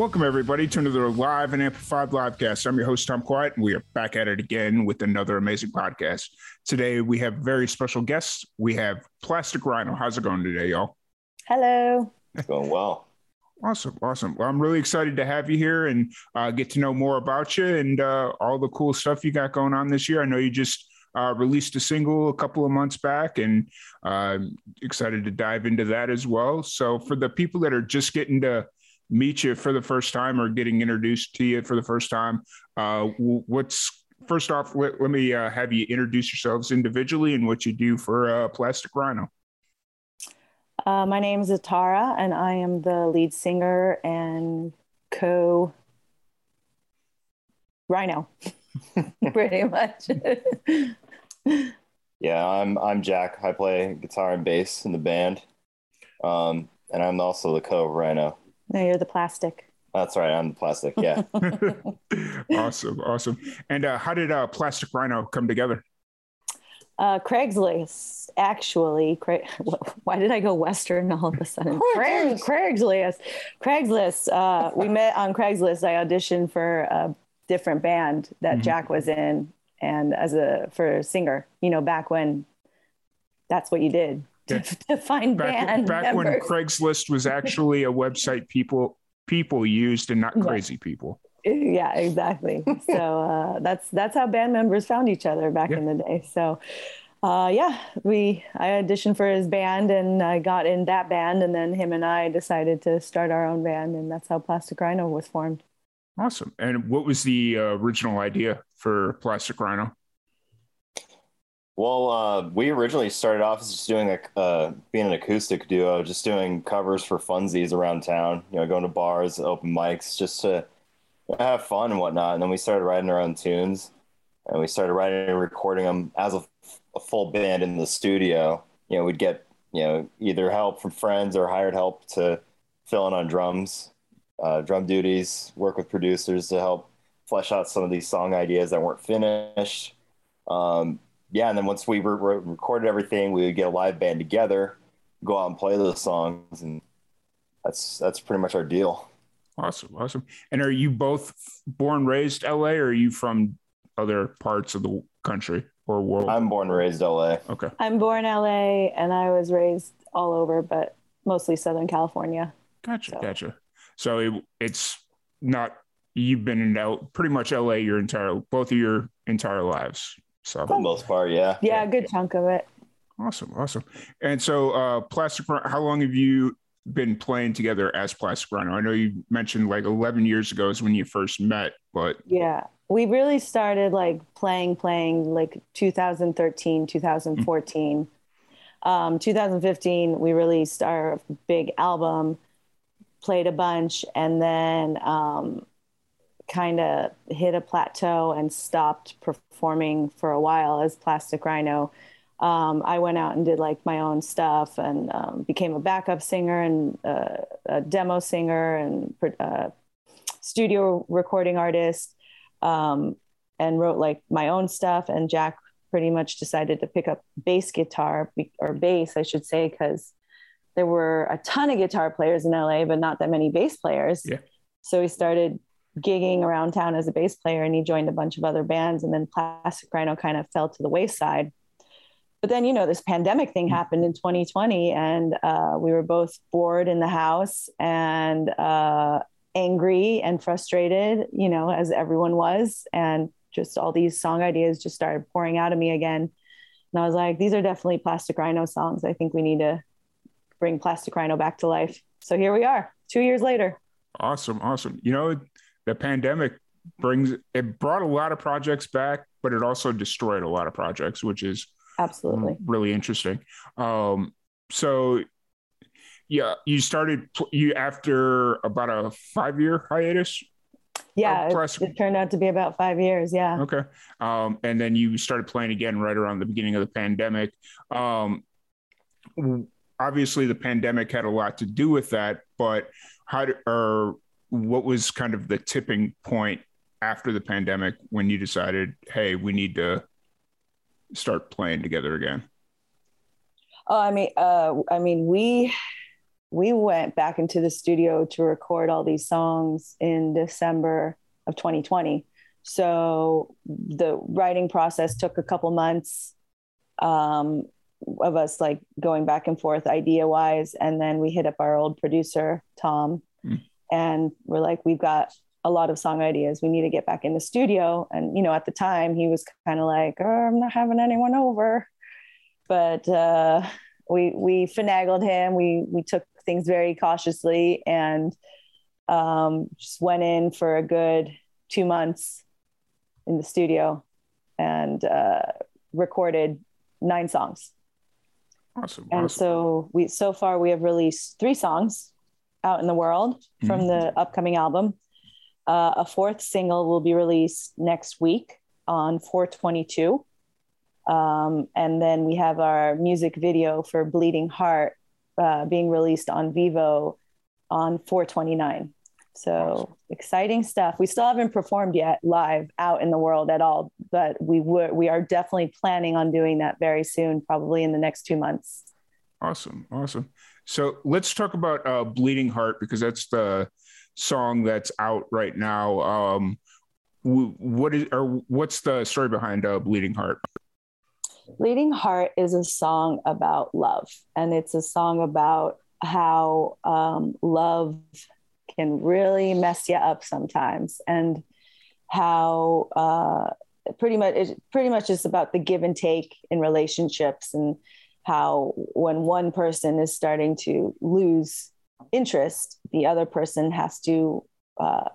Welcome, everybody, to another live and amplified livecast. I'm your host, Tom Quiet, and we are back at it again with another amazing podcast. Today, we have very special guests. We have Plastic Rhino. How's it going today, y'all? Hello. It's going well. Awesome, awesome. Well, I'm really excited to have you here and uh, get to know more about you and uh, all the cool stuff you got going on this year. I know you just uh, released a single a couple of months back, and I'm excited to dive into that as well. So, for the people that are just getting to meet you for the first time or getting introduced to you for the first time, uh, what's first off? Let, let me uh, have you introduce yourselves individually and what you do for uh, Plastic Rhino. Uh, my name is Atara, and I am the lead singer and co Rhino, pretty much. yeah, I'm I'm Jack. I play guitar and bass in the band, um, and I'm also the co Rhino. No, you're the plastic. That's right. I'm the plastic. Yeah. awesome, awesome. And uh, how did uh, Plastic Rhino come together? Uh, Craigslist, actually. Craig, why did I go Western all of a sudden? Craig, Craigslist. Craigslist. Uh, we met on Craigslist. I auditioned for a different band that mm-hmm. Jack was in, and as a for a singer. You know, back when that's what you did to, to find back, band back members. when Craigslist was actually a website people people used and not crazy yeah. people. Yeah, exactly. so uh, that's that's how band members found each other back yeah. in the day. So uh, yeah, we I auditioned for his band and I got in that band, and then him and I decided to start our own band, and that's how Plastic Rhino was formed. Awesome. And what was the uh, original idea for Plastic Rhino? Well, uh, we originally started off as just doing a uh, being an acoustic duo, just doing covers for funsies around town. You know, going to bars, open mics, just to have fun and whatnot. And then we started writing our own tunes, and we started writing and recording them as a, a full band in the studio. You know, we'd get you know either help from friends or hired help to fill in on drums, uh, drum duties, work with producers to help flesh out some of these song ideas that weren't finished. Um, yeah, and then once we re- re- recorded everything, we would get a live band together, go out and play those songs, and that's that's pretty much our deal. Awesome, awesome. And are you both born raised LA, or are you from other parts of the country or world? I'm born raised LA. Okay. I'm born LA, and I was raised all over, but mostly Southern California. Gotcha, so. gotcha. So it, it's not you've been in L, pretty much LA your entire both of your entire lives. So for the most part, yeah. Yeah, a good chunk of it. Awesome, awesome. And so, uh, Plastic, how long have you been playing together as Plastic Rhino? I know you mentioned like 11 years ago is when you first met, but yeah, we really started like playing, playing like 2013, 2014. Mm-hmm. Um, 2015, we released our big album, played a bunch, and then um, kind of hit a plateau and stopped performing for a while as Plastic Rhino um, I went out and did like my own stuff and um, became a backup singer and uh, a demo singer and uh, studio recording artist um, and wrote like my own stuff. And Jack pretty much decided to pick up bass guitar or bass, I should say, because there were a ton of guitar players in LA, but not that many bass players. Yeah. So he started gigging around town as a bass player and he joined a bunch of other bands and then Plastic Rhino kind of fell to the wayside. But then you know this pandemic thing happened in 2020 and uh, we were both bored in the house and uh, angry and frustrated you know as everyone was. And just all these song ideas just started pouring out of me again. And i was like these are definitely plastic rhino songs. I think we need to bring plastic rhino back to life. So here we are two years later. Awesome awesome. You know the pandemic brings it brought a lot of projects back but it also destroyed a lot of projects which is absolutely really interesting um, so yeah you started you after about a five year hiatus Yeah, oh, it, it, turned out to be about five years. Yeah. Okay. Um, and then you started playing again right around the beginning of the pandemic. Um, obviously, the pandemic had a lot to do with that, but how do, or what was kind of the tipping point after the pandemic when you decided, hey, we need to start playing together again? Oh, I mean, uh, I mean, we we went back into the studio to record all these songs in December of 2020. So the writing process took a couple months um, of us like going back and forth idea wise. And then we hit up our old producer, Tom, mm. And we're like, we've got a lot of song ideas. We need to get back in the studio. And, you know, at the time he was kind of like, oh, I'm not having anyone over. But uh, we, we finagled him. We, we took things very cautiously and um, just went in for a good two months in the studio and uh, recorded nine songs. Awesome. And awesome. so we so far we have released three songs out in the world from mm-hmm. the upcoming album. Uh, a fourth single will be released next week on 422. Um, and then we have our music video for Bleeding Heart uh, being released on Vevo on 429. So awesome. exciting stuff. We still haven't performed yet live out in the world at all, but we would we are definitely planning on doing that very soon, probably in the next two months. Awesome, awesome. So let's talk about uh, "Bleeding Heart" because that's the song that's out right now. Um, what is or what's the story behind uh, "Bleeding Heart"? Bleeding Heart is a song about love, and it's a song about how um, love can really mess you up sometimes, and how uh, pretty much it pretty much is about the give and take in relationships, and how when one person is starting to lose interest, the other person has to uh,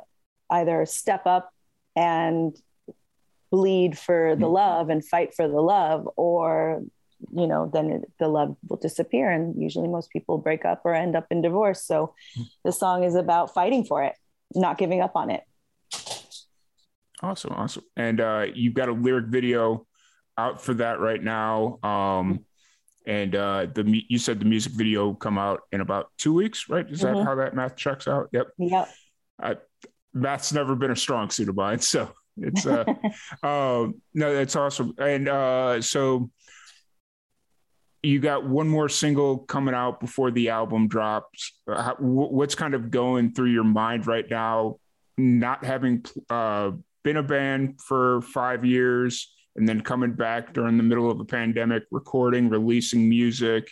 either step up and bleed for the mm-hmm. love and fight for the love or you know then it, the love will disappear and usually most people break up or end up in divorce. So mm-hmm. the song is about fighting for it not giving up on it. Awesome awesome. And uh you've got a lyric video out for that right now. Um and uh the you said the music video come out in about two weeks right is mm-hmm. that how that math checks out yep yep I, math's never been a strong suit of mine so it's uh, uh no, that's awesome. And uh, so you got one more single coming out before the album drops. Uh, what's kind of going through your mind right now? Not having uh, been a band for five years and then coming back during the middle of a pandemic, recording, releasing music,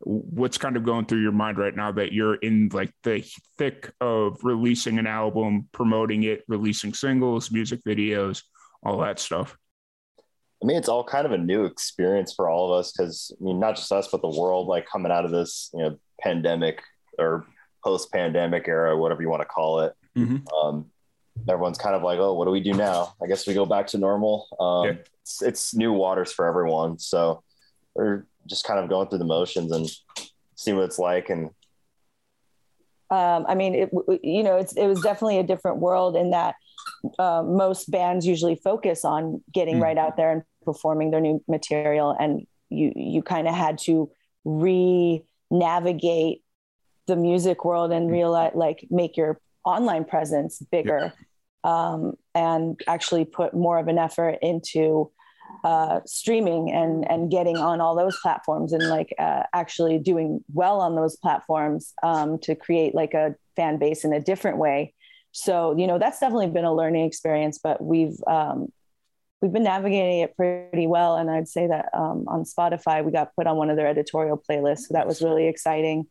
what's kind of going through your mind right now that you're in like the thick of releasing an album, promoting it, releasing singles, music videos, all that stuff? I mean, it's all kind of a new experience for all of us because I mean, not just us, but the world, like coming out of this, you know, pandemic or post-pandemic era, whatever you want to call it. Mm-hmm. Um, everyone's kind of like, oh, what do we do now? I guess we go back to normal. Um, yeah. it's, it's new waters for everyone. So we're just kind of going through the motions and see what it's like and um, I mean, it, you know, it's, it was definitely a different world in that uh, most bands usually focus on getting mm. right out there and performing their new material, and you you kind of had to re-navigate the music world and mm. realize like make your online presence bigger, yeah. Um, and actually put more of an effort into uh, streaming and and getting on all those platforms and like uh, actually doing well on those platforms um, to create like a fan base in a different way. So you know that's definitely been a learning experience, but we've um, we've been navigating it pretty well. And I'd say that um, on Spotify we got put on one of their editorial playlists, so that was really exciting.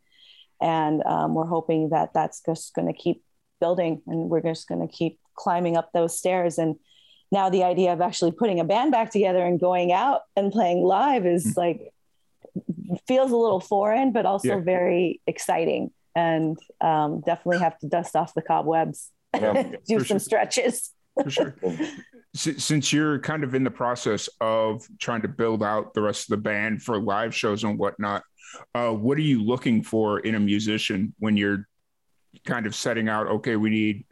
And um, we're hoping that that's just going to keep building, and we're just going to keep climbing up those stairs and now the idea of actually putting a band back together and going out and playing live is mm-hmm. like feels a little foreign but also yeah. very exciting and um, definitely have to dust off the cobwebs yeah, do some sure. stretches for sure since you're kind of in the process of trying to build out the rest of the band for live shows and whatnot uh, what are you looking for in a musician when you're kind of setting out okay we need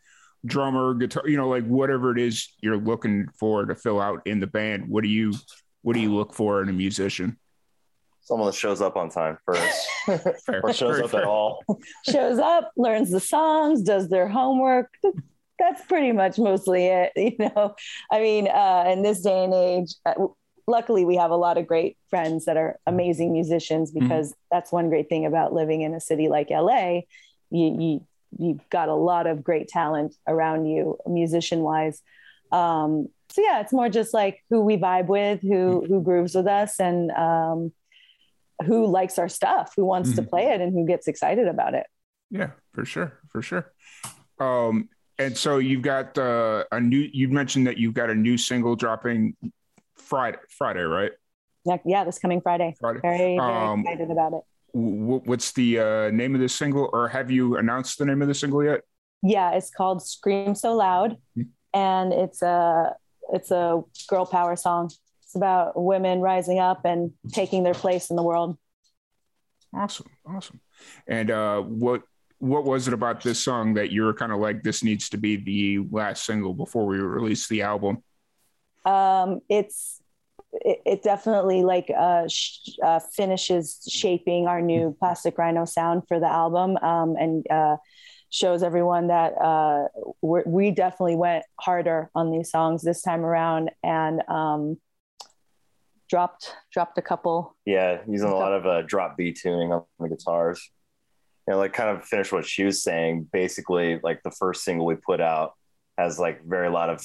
drummer, guitar, you know, like whatever it is you're looking for to fill out in the band. What do you what do you look for in a musician? Someone that shows up on time first, Fair, or shows very up fair. at all. Shows up, learns the songs, does their homework. That's pretty much mostly it. You know, I mean, uh, in this day and age, uh, luckily we have a lot of great friends that are amazing musicians Mm-hmm. because that's one great thing about living in a city like LA. You, you you've got a lot of great talent around you, musician wise. Um, so yeah, it's more just like who we vibe with, who who grooves with us, and um, who likes our stuff, who wants to Mhm. play it, and who gets excited about it. Yeah, for sure, for sure. Um, and so you've got uh, a new. You mentioned that you've got a new single dropping Friday. Friday, right? Yeah, yeah, this coming Friday. Friday. Very, very Um, excited about it. W- what's the uh, name of this single, or have you announced the name of the single yet? Yeah, it's called "Scream So Loud," Hmm. and it's a it's a girl power song. It's about women rising up and taking their place in the world. Awesome, awesome. And uh, what what was it about this song that you were kind of like, this needs to be the last single before we release the album? Um, it's it, it definitely like uh, sh- uh, finishes shaping our new Plastic Rhino sound for the album, um, and uh, shows everyone that uh, we're, we definitely went harder on these songs this time around, and um, dropped dropped a couple. Yeah, using a lot of uh, drop B tuning on the guitars. You know, like kind of finish what she was saying. Basically, like the first single we put out has like very a lot of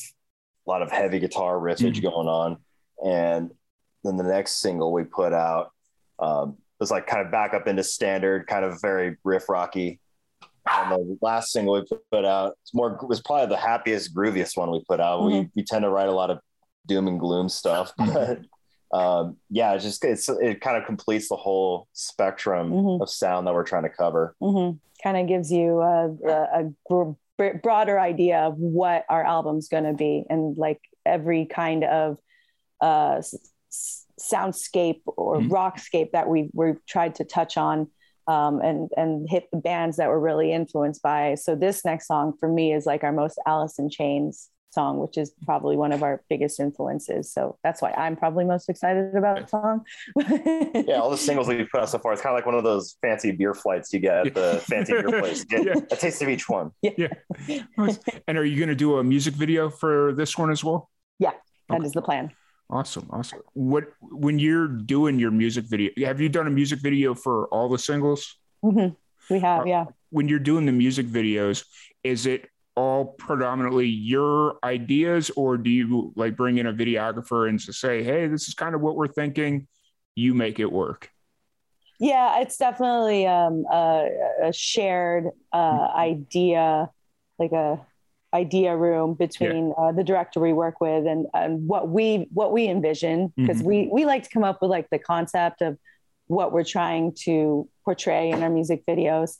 a lot of heavy guitar riffage Mhm. going on, and then the next single we put out um, was like kind of back up into standard, kind of very riff rocky. And the last single we put out it's more was probably the happiest, grooviest one we put out. We we tend to write a lot of doom and gloom stuff, but um, yeah, it's just it's it kind of completes the whole spectrum Mhm. of sound that we're trying to cover. hmm Kind of gives you a, a, a gr- broader idea of what our album's going to be, and like every kind of uh, s- s- soundscape or Mhm. rockscape that we we've tried to touch on, um, and and hit the bands that we're really influenced by. So this next song for me is like our most Alice in Chains song, which is probably one of our biggest influences. So that's why I'm probably most excited about the song. Yeah, all the singles we've put out so far, it's kind of like one of those fancy beer flights you get at the fancy beer place. Get Yeah. a taste of each one. Yeah. And are you going to do a music video for this one as well? Yeah. That is the plan. Awesome, awesome. What when you're doing your music video, have you done a music video for all the singles? Mhm. We have, yeah. When you're doing the music videos, is it all predominantly your ideas, or do you like bring in a videographer and to say, "Hey, this is kind of what we're thinking," you make it work? Yeah, it's definitely um, a, a shared uh, idea, like a idea room between uh, the director we work with and, and what we what we envision because Mhm. we we like to come up with like the concept of what we're trying to portray in our music videos.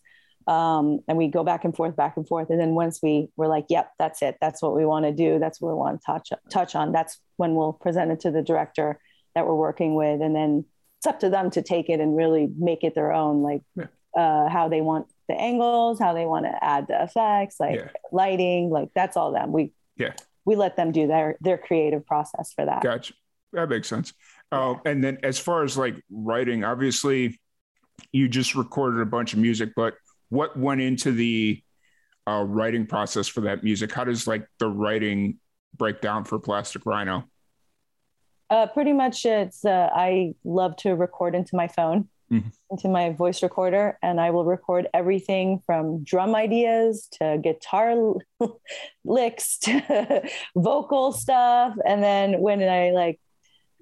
Um, and we go back and forth back and forth. And then once we we're like yep that's it. That's what we want to do. That's what we want to touch touch on. That's when we'll present it to the director that we're working with. And then it's up to them to take it and really make it their own like Yeah. uh, how they want the angles how they want to add the effects like Yeah. lighting like that's all them we Yeah. we let them do their their creative process for that Gotcha. That makes sense. Uh, and then as far as like writing, obviously, you just recorded a bunch of music, but what went into the uh, writing process for that music? How does like the writing break down for Plastic Rhino? Uh, pretty much, it's uh, I love to record into my phone, Mhm. into my voice recorder, and I will record everything from drum ideas to guitar licks to vocal stuff. And then when I like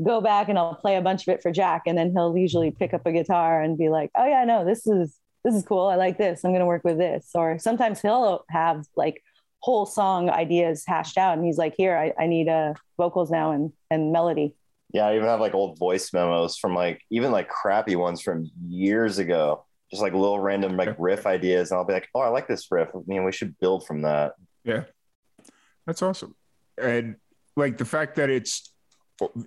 go back and I'll play a bunch of it for Jack, and then he'll usually pick up a guitar and be like, "Oh yeah, no, this is this is cool. I like this. I'm gonna work with this." Or sometimes he'll have like whole song ideas hashed out, and he's like, "Here, I, I need uh, vocals now and and melody." Yeah, I even have like old voice memos from like even like crappy ones from years ago. Just like little random like riff ideas, and I'll be like, "Oh, I like this riff. I mean, we should build from that." Yeah, that's awesome. And like the fact that it's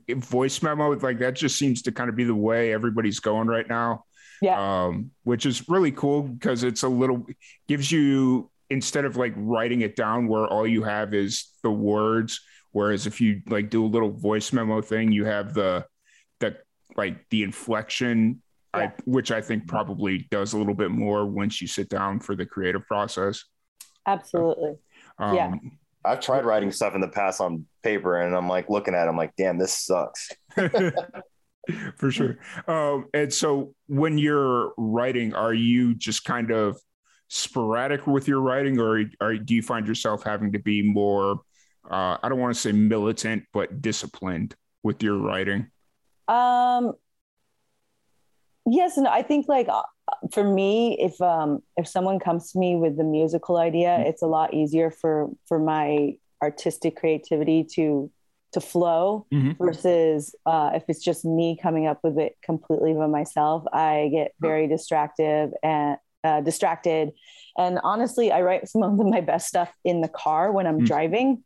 voice memo, like that just seems to kind of be the way everybody's going right now. Yeah. Um, which is really cool because it's a little gives you instead of like writing it down where all you have is the words whereas if you like do a little voice memo thing you have the the like the inflection yeah. I, which i think probably does a little bit more once you sit down for the creative process. Absolutely. Um, yeah. I've tried writing stuff in the past on paper and i'm like looking at it i'm like damn this sucks. For sure. Um, and so when you're writing are you just kind of sporadic with your writing, or, or do you find yourself having to be more, uh, I don't want to say militant, but disciplined with your writing? Um, yes, and I think like uh, for me, if um, if someone comes to me with the musical idea, mm-hmm. it's a lot easier for for my artistic creativity to to flow mm-hmm. versus uh, if it's just me coming up with it completely by myself i get very distracted and uh, distracted. And honestly, I write some of my best stuff in the car when I'm mm. driving.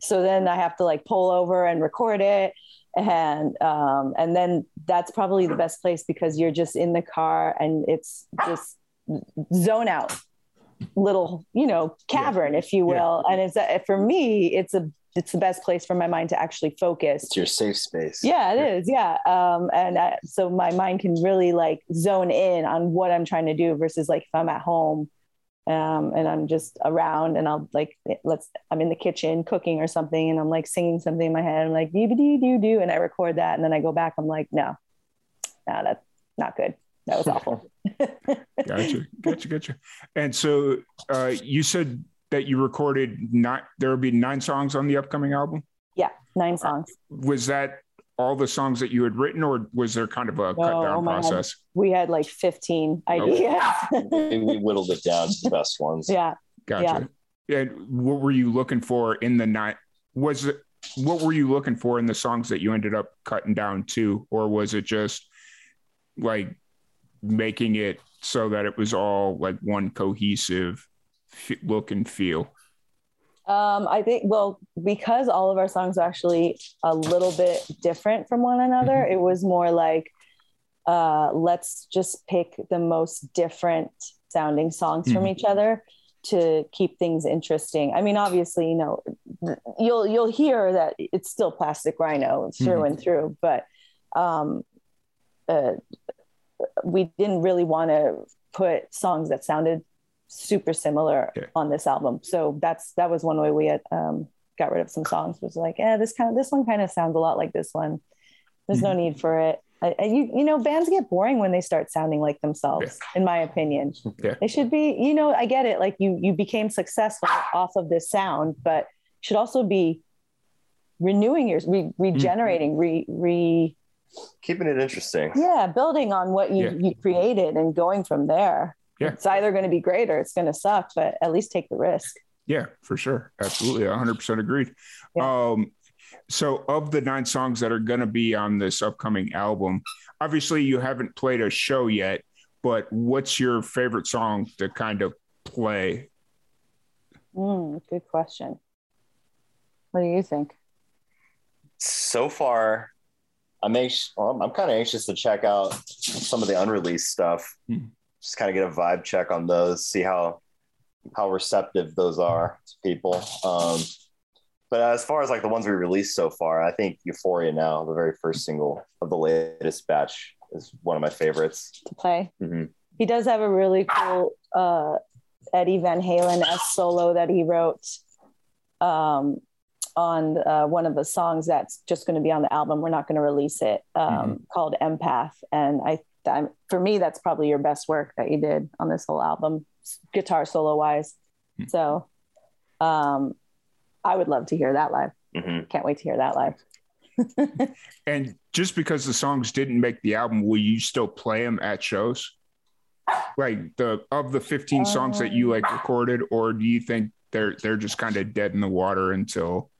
So then I have to like pull over and record it. And um, and then that's probably the best place because you're just in the car and it's just zone out little you know cavern yeah. if you will yeah. and it's a, for me it's a it's the best place for my mind to actually focus. It's your safe space. Yeah, it yeah. is. yeah. Um, and I, so my mind can really like zone in on what I'm trying to do versus like if I'm at home um, and I'm just around and I'll like, let's, I'm in the kitchen cooking or something and I'm like singing something in my head. I'm like, doo doo doo doo. And I record that. And then I go back. I'm like, no, no, that's not good. That was awful. gotcha. Gotcha. Gotcha. And so uh, you said that you recorded not there will be nine songs on the upcoming album yeah nine songs was that all the songs that you had written or was there kind of a no, cut down oh process God. we had like 15 ideas okay. we whittled it down to the best ones yeah gotcha yeah. and what were you looking for in the night was it what were you looking for in the songs that you ended up cutting down to or was it just like making it so that it was all like one cohesive look and feel? Um, I think, well, because all of our songs are actually a little bit different from one another, mm-hmm. it was more like, uh, let's just pick the most different sounding songs mm-hmm. from each other to keep things interesting. I mean, obviously, you know, you'll you'll hear that it's still Plastic Rhino through mm-hmm. and through, but um, uh, we didn't really want to put songs that sounded super similar okay. on this album. So that's that was one way we had um, got rid of some songs. Was like, yeah, this kind of this one kind of sounds a lot like this one. There's mm-hmm. no need for it. I, I, you you know bands get boring when they start sounding like themselves. Yeah. In my opinion, yeah. they should be. You know, I get it. Like you you became successful off of this sound, but should also be renewing your re, mm-hmm. regenerating re re keeping it interesting. Yeah, building on what you, yeah. you created and going from there yeah. it's either going to be great or it's going to suck, but at least take the risk. Yeah, for sure. Absolutely. 100% agreed. Yeah. Um, so, of the nine songs that are going to be on this upcoming album, obviously you haven't played a show yet, but what's your favorite song to kind of play? Mm, good question. What do you think? So far, I'm anxious, well, I'm kind of anxious to check out some of the unreleased stuff. Hmm just kind of get a vibe check on those, see how how receptive those are to people. Um, but as far as like the ones we released so far, I think Euphoria now, the very first single of the latest batch, is one of my favorites to play. Mm-hmm. He does have a really cool uh, Eddie Van Halen s solo that he wrote um, on uh, one of the songs that's just going to be on the album. We're not going to release it, um, mm-hmm. called Empath, and I that, for me, that's probably your best work that you did on this whole album, guitar solo wise. Mm-hmm. So, um, I would love to hear that live. Mm-hmm. Can't wait to hear that live. and just because the songs didn't make the album, will you still play them at shows? Like the of the 15 songs that you like recorded, or do you think they're they're just kind of dead in the water until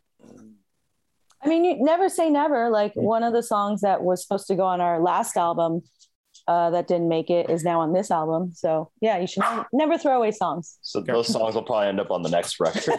I mean, you never say never. Like mm. one of the songs that was supposed to go on our last album uh, that didn't make it is now on this album. So yeah, you should never, never throw away songs. So those songs will probably end up on the next record.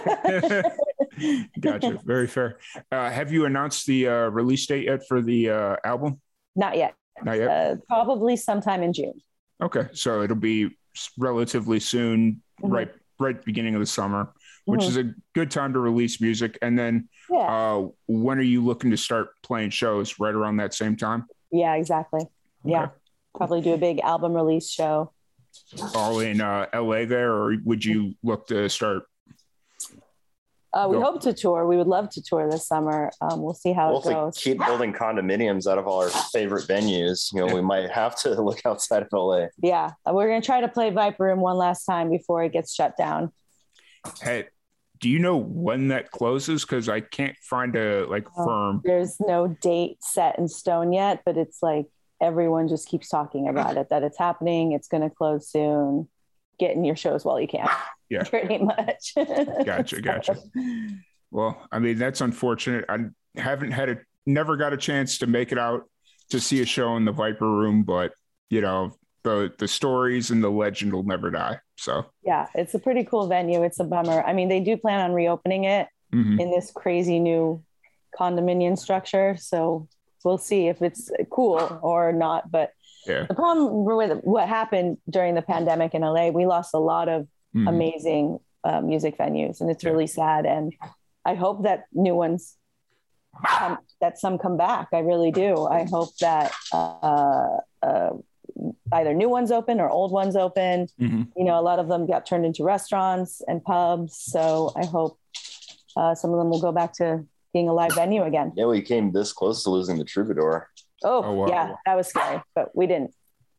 gotcha. Very fair. Uh, have you announced the uh, release date yet for the uh, album? Not yet. Not yet. Uh, probably sometime in June. Okay, so it'll be relatively soon, mm-hmm. right right beginning of the summer, which Mhm. is a good time to release music. And then yeah, uh, when are you looking to start playing shows? Right around that same time? yeah, exactly. Yeah, Okay. Probably do a big album release show. All in uh, LA there, or would you look to start? Uh, we Go. hope to tour. We would love to tour this summer. Um, we'll see how We'll it have to goes. keep building condominiums out of all our favorite venues. You know, we might have to look outside of LA. Yeah, we're gonna try to play Viper Room one last time before it gets shut down. Hey, do you know when that closes? Because I can't find a like Oh. firm. There's no date set in stone yet, but it's like everyone just keeps talking about it that it's happening. It's gonna close soon. Get in your shows while you can. Yeah. pretty much. Gotcha, gotcha. Well, I mean that's unfortunate. I haven't had a never got a chance to make it out to see a show in the Viper Room, but you know the the stories and the legend will never die. So Yeah, it's a pretty cool venue. It's a bummer. I mean, they do plan on reopening it mhm. in this crazy new condominium structure. So we'll see if it's cool or not. But yeah, the problem with what happened during the pandemic in LA, we lost a lot of Mhm. amazing uh, music venues, and it's Yeah. really sad. And I hope that new ones, come, that some come back. I really do. I hope that uh, uh, either new ones open or old ones open. Mhm. You know, a lot of them got turned into restaurants and pubs. So I hope uh, some of them will go back to being a live venue again. Yeah, we came this close to losing the Troubadour. Oh, Oh, wow. yeah, that was scary, but we didn't.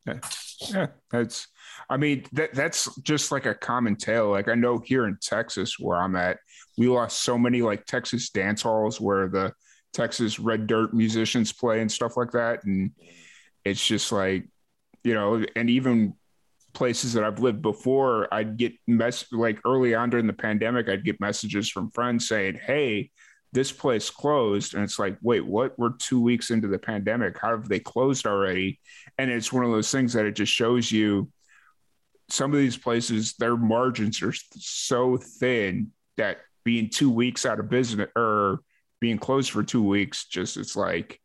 yeah, that's. I mean that that's just like a common tale. Like I know here in Texas where I'm at, we lost so many like Texas dance halls where the Texas red dirt musicians play and stuff like that, and it's just like you know, and even places that I've lived before, I'd get mess like early on during the pandemic, I'd get messages from friends saying, "Hey, this place closed," and it's like, "Wait, what? We're two weeks into the pandemic. How have they closed already?" And it's one of those things that it just shows you some of these places, their margins are so thin that being two weeks out of business or being closed for two weeks, just it's like,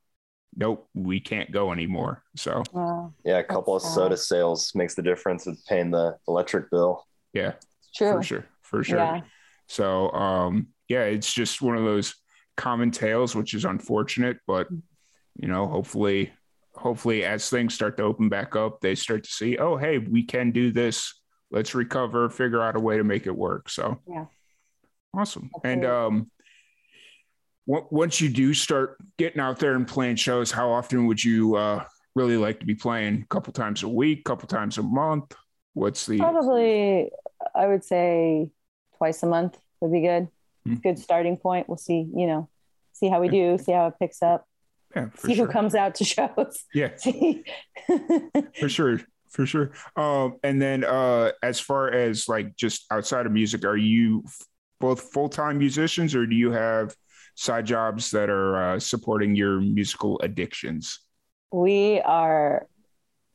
nope, we can't go anymore. So Uh, Yeah, a couple of soda sad. sales makes the difference with paying the electric bill. yeah, true. for sure, for sure. Yeah. So um, yeah, it's just one of those common tales, which is unfortunate, but you know, hopefully, hopefully, as things start to open back up, they start to see, oh, hey, we can do this. Let's recover, figure out a way to make it work. So Yeah. awesome. And um, w- once you do start getting out there and playing shows, how often would you uh, really like to be playing? A couple times a week, couple times a month? What's the Probably, I would say twice a month would be good. Hmm. Good starting point. We'll see, you know, see how we do, see how it picks up, yeah, see sure. who comes out to shows. Yeah. For sure for sure um and then uh as far as like just outside of music are you f- both full-time musicians or do you have side jobs that are uh, supporting your musical addictions we are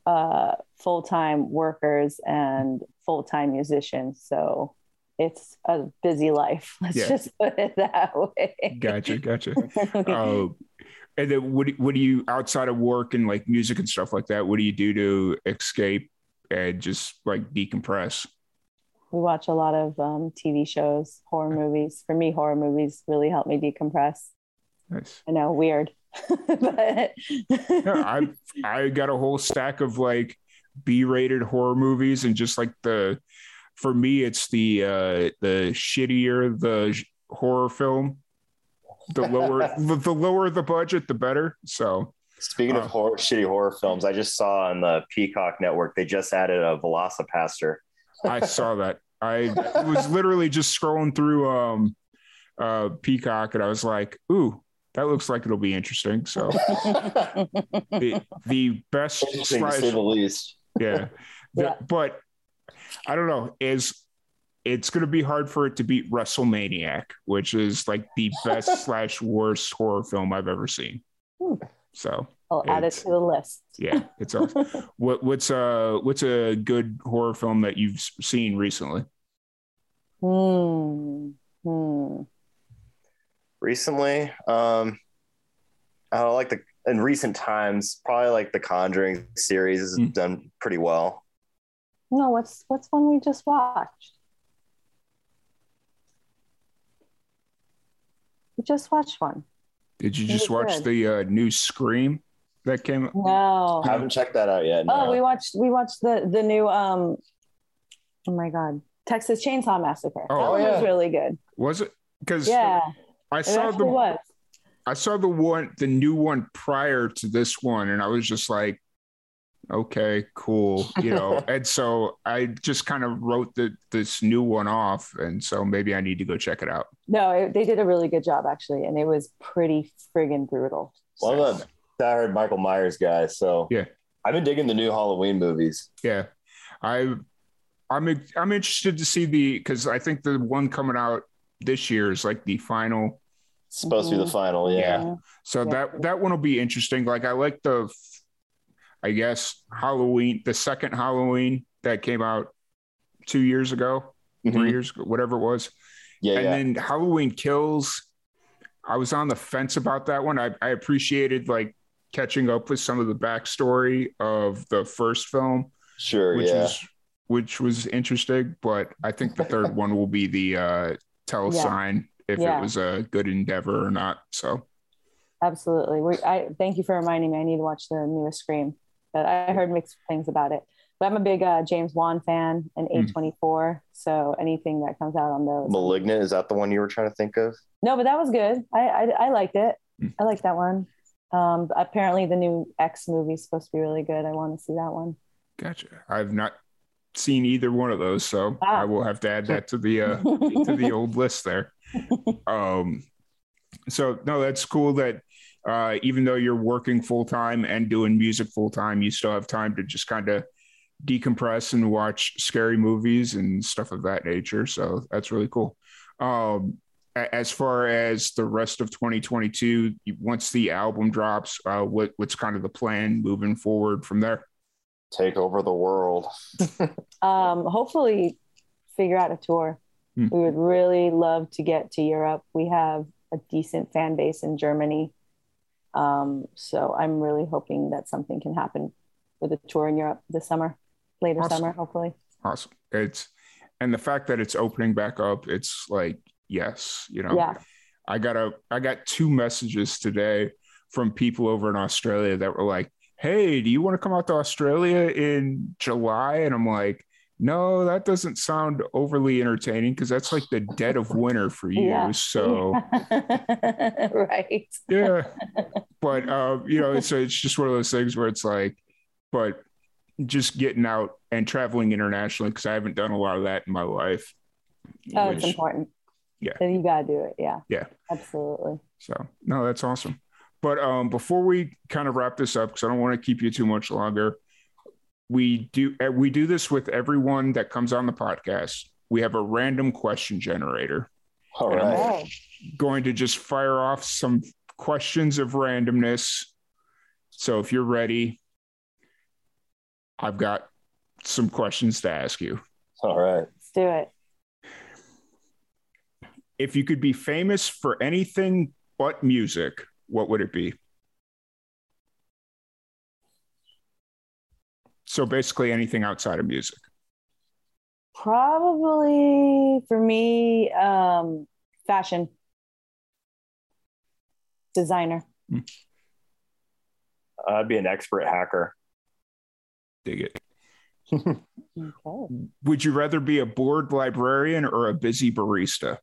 uh, full-time workers and full-time musicians. So it's a busy life. Let's Yeah. just put it that way. gotcha gotcha uh, and then what, do- what do you outside of work and like music and stuff like that what do you do to escape and just like decompress we watch a lot of um, TV shows, horror movies. For me, horror movies really help me decompress. nice I know, weird, but yeah, I I got a whole stack of like B-rated horror movies, and just like the for me, it's the uh the shittier the horror film, the lower the, the lower the budget, the better. So Speaking Uh. of horror, shitty horror films, I just saw on the Peacock Network they just added a VelociPastor. I saw that. I was literally just scrolling through um uh Peacock, and I was like, ooh. That looks like it'll be interesting. So the, the best slash say the least. yeah. The- Yeah. But I don't know. Is it's going to be hard for it to beat WrestleManiac, which is like the best slash worst horror film I've ever seen. Hmm. So I'll add it to the list. yeah, it's awesome. what what's a what's a good horror film that you've seen recently? Hmm. Hmm. Recently, um, I don't like the in recent times, probably like the Conjuring series has Mm. done pretty well. No, what's what's one we just watched? We just watched one. Did you just watch good. the uh, new Scream that came? No, I haven't checked that out yet. Oh, no. Oh, we watched we watched the the new um, oh my god, Texas Chainsaw Massacre. Oh, that yeah. was really good. Was it? Because yeah, I saw the was. I saw the one the new one prior to this one, and I was just like, okay, cool, you know. and so I just kind of wrote the this new one off, and so maybe I need to go check it out. No, it, they did a really good job actually, and it was pretty friggin' brutal. Well, I'm a diehard Michael Myers guy, so Yeah. I've been digging the new Halloween movies. Yeah, I I'm I'm interested to see the because I think the one coming out this year is like the final. It's supposed to be the Mhm. final, yeah. So Yeah. that that one will be interesting. Like I like the, I guess Halloween, the second Halloween that came out two years ago, Mhm. three years ago, whatever it was, Yeah, and yeah. then Halloween Kills. I was on the fence about that one. I, I appreciated like catching up with some of the backstory of the first film, sure, which yeah. was which was interesting. But I think the third one will be the uh, tell Yeah. sign if Yeah. it was a good endeavor or not. So Absolutely. We, I thank you for reminding me. I need to watch the newest Scream, but I heard mixed things about it. But I'm a big uh, James Wan fan and Mm. A24. So anything that comes out on those. Malignant, is that the one you were trying to think of? No, but that was good. I I, I liked it. Mm. I liked that one. Um, apparently the new X movie is supposed to be really good. I want to see that one. Gotcha. I've not seen either one of those, so Ah. I will have to add that to the uh, to the old list there. Um, so no, that's cool that uh, even though you're working full time and doing music full time, you still have time to just kind of decompress and watch scary movies and stuff of that nature. So that's really cool. Um, as far as the rest of 2022, once the album drops, uh, what what's kind of the plan moving forward from there? Take over the world. um, hopefully figure out a tour. Hmm. We would really love to get to Europe. We have a decent fan base in Germany. Um, so I'm really hoping that something can happen with a tour in Europe this summer, later Awesome. summer, hopefully. Awesome. It's and the fact that it's opening back up, it's like yes, you know. Yeah. I got a I got two messages today from people over in Australia that were like, "Hey, do you want to come out to Australia in July?" And I'm like, "No, that doesn't sound overly entertaining because that's like the dead of winter for you." Yeah. So right. yeah, but uh, you know, so it's just one of those things where it's like, but just getting out and traveling internationally because I haven't done a lot of that in my life. Oh, it's important. Yeah. So you gotta do it. Yeah. Yeah. Absolutely. So no, that's awesome. But um, before we kind of wrap this up, because I don't want to keep you too much longer, we do uh, we do this with everyone that comes on the podcast. We have a random question generator. All And I'm Going to just fire off some questions of randomness. So if you're ready, I've got some questions to ask you. All right. Let's do it. If you could be famous for anything but music, what would it be? So basically anything outside of music. Probably for me, um, fashion designer. I'd be an expert hacker. Dig it. Okay. Would you rather be a bored librarian or a busy barista?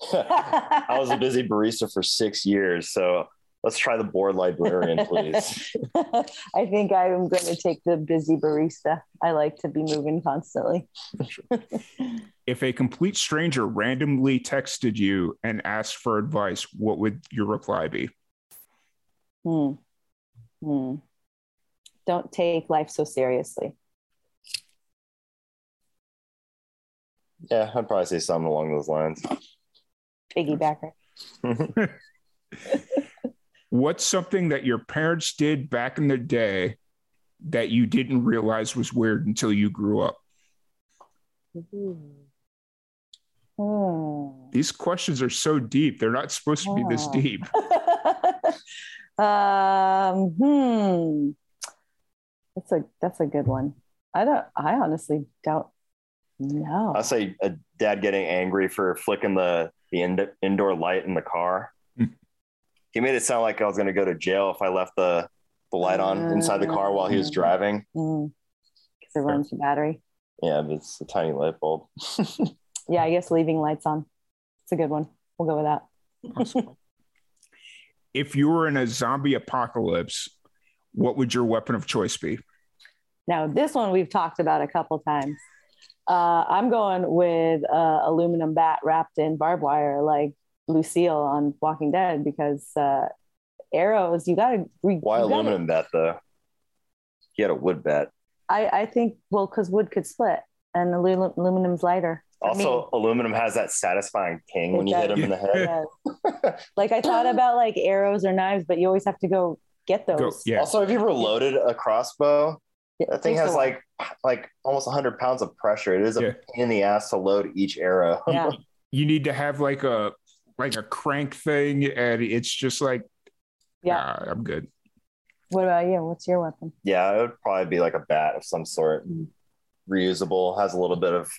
I was a busy barista for six years, so let's try the bored librarian, please. I think I'm going to take the busy barista. I like to be moving constantly. If a complete stranger randomly texted you and asked for advice, what would your reply be? Hmm. Hmm. Don't take life so seriously. yeah, I'd probably say something along those lines. Piggybacker. What's something that your parents did back in the day that you didn't realize was weird until you grew up? Hmm. These questions are so deep. They're not supposed to be this Oh. deep. um, hmm. That's a that's a good one. I don't. I honestly don't know. I'll say a dad getting angry for flicking the the in- indoor light in the car. He made it sound like I was going to go to jail if I left the the light on inside the car while he was Mm. driving. Because it runs the battery. Yeah, but it's a tiny light bulb. Yeah, I guess leaving lights on. It's a good one. We'll go with that. If you were in a zombie apocalypse, what would your weapon of choice be? Now, this one we've talked about a couple times. Uh, I'm going with uh, aluminum bat wrapped in barbed wire, like Lucille on Walking Dead, because uh, arrows, you got to. Why aluminum bat though? He had a wood bat. I, I think, well, because wood could split and alu- aluminum's lighter. I Also, aluminum has that satisfying ting It when you hit does. him in the head. Like I thought about like arrows or knives, but you always have to go get those. Go, yeah. Also, have you ever loaded a crossbow? It That thing has while. like like almost 100 pounds of pressure. It is a Yeah. pain in the ass to load each arrow. yeah. You need to have like a like a crank thing, and it's just like, Yeah. "Nah, I'm good. What about you? What's your weapon? Yeah, it would probably be like a bat of some sort, reusable, has a little bit of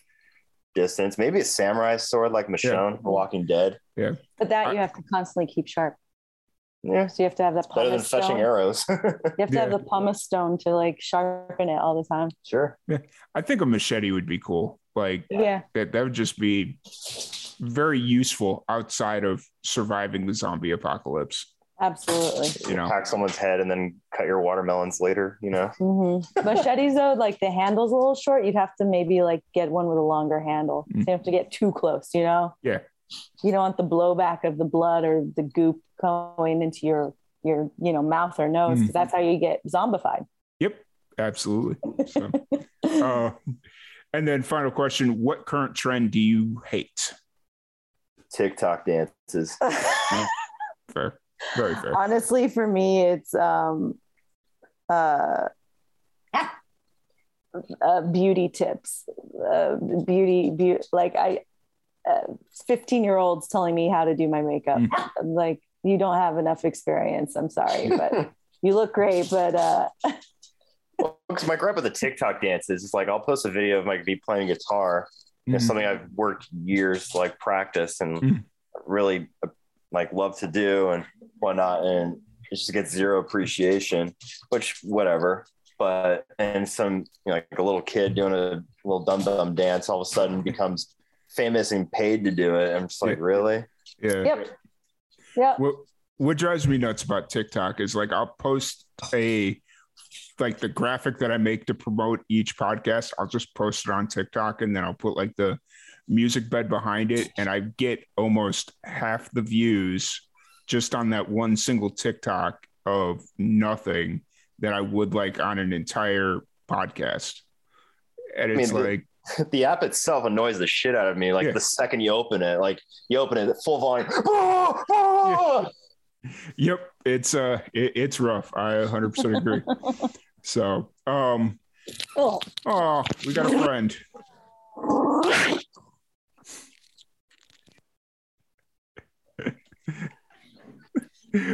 distance. Maybe a samurai sword like Michonne, The Walking Dead. Yeah, but that you have to constantly keep sharp. Yeah, So you have to have the better than pumice fetching stone. arrows. You have to have the pumice stone to like sharpen it all the time. sure. I think a machete would be cool. Like Yeah. that, that would just be very useful outside of surviving the zombie apocalypse. Absolutely. You know, Hack someone's head and then cut your watermelons later, you know? hmm Machetes though, like the handle's a little short. You'd have to maybe like get one with a longer handle. So Mm. you have to get too close, you know? Yeah. You don't want the blowback of the blood or the goop going into your your you know mouth or nose because Mhm. that's how you get zombified. Yep, absolutely. So, uh, and then final question: What current trend do you hate? TikTok dances. Fair, very fair. Honestly, for me, it's um, uh, uh, beauty tips, uh, beauty, beauty. Like I, fifteen-year-olds telling me how to do my makeup. I'm like, you don't have enough experience. I'm sorry, but you look great. But uh, Because my gripe with the TikTok dances is like I'll post a video of my me playing guitar. It's Mhm. something I've worked years to like practice and Mhm. really uh, like love to do and whatnot. And it just gets zero appreciation, which whatever. But and some you know, like a little kid doing a little dum dum dance all of a sudden becomes famous and paid to do it. I'm just like, Yeah. really? Yeah. yep, yep. What what drives me nuts about TikTok is like I'll post a like the graphic that I make to promote each podcast. I'll just post it on TikTok and then I'll put like the music bed behind it, and I get almost half the views just on that one single TikTok of nothing that I would like on an entire podcast. And I it's mean, like the app itself annoys the shit out of me. Like Yeah. the second you open it, like you open it full volume. Ah, ah! Yep, it's uh, it, it's rough. I 100 percent agree. So, um, Oh, oh, we got a friend.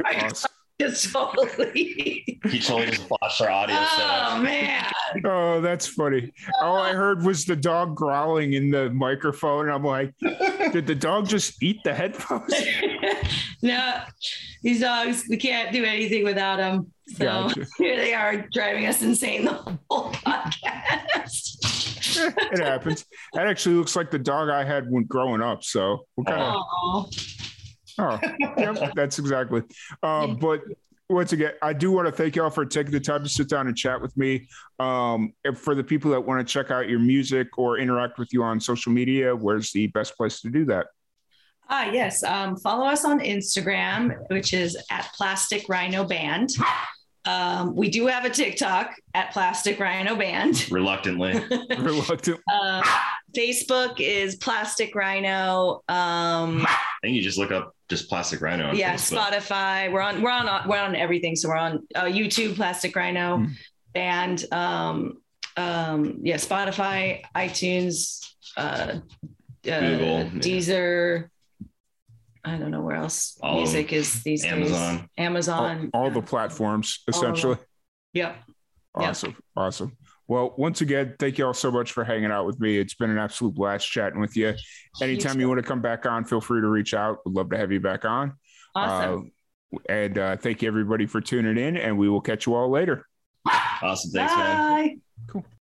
Awesome. It's totally. He totally just botched our audio Oh man. Oh, that's funny. All I heard was the dog growling in the microphone. I'm like, did the dog just eat the headphones? no, these dogs, we can't do anything without them. So Gotcha. here they are driving us insane the whole podcast. it happens. That actually looks like the dog I had when growing up. So what kind of Oh, Oh, yep, that's exactly. Uh, but once again, I do want to thank y'all for taking the time to sit down and chat with me. Um, and for the people that want to check out your music or interact with you on social media, where's the best place to do that? Ah, yes. Um, follow us on Instagram, which is at Plastic Rhino Band. Um, we do have a TikTok at Plastic Rhino Band. reluctantly. Reluctant. Uh, Facebook is Plastic Rhino. Um, I think you just look up just plastic rhino. on yeah, Facebook. Spotify. We're on. We're on. We're on everything. So we're on uh, YouTube, Plastic Rhino, Mm. Band. Um, um, yeah, Spotify, iTunes, uh, uh, Google, yeah. Deezer. I don't know where else All music is these days. Amazon. All, all yeah. the platforms, essentially. Yep. Yeah. Awesome. Awesome. Well, once again, thank you all so much for hanging out with me. It's been an absolute blast chatting with you. Anytime you, you want to come back on, feel free to reach out. We'd love to have you back on. Awesome. Uh, and uh, thank you everybody for tuning in, and we will catch you all later. Awesome. Thanks, Bye. man. Cool.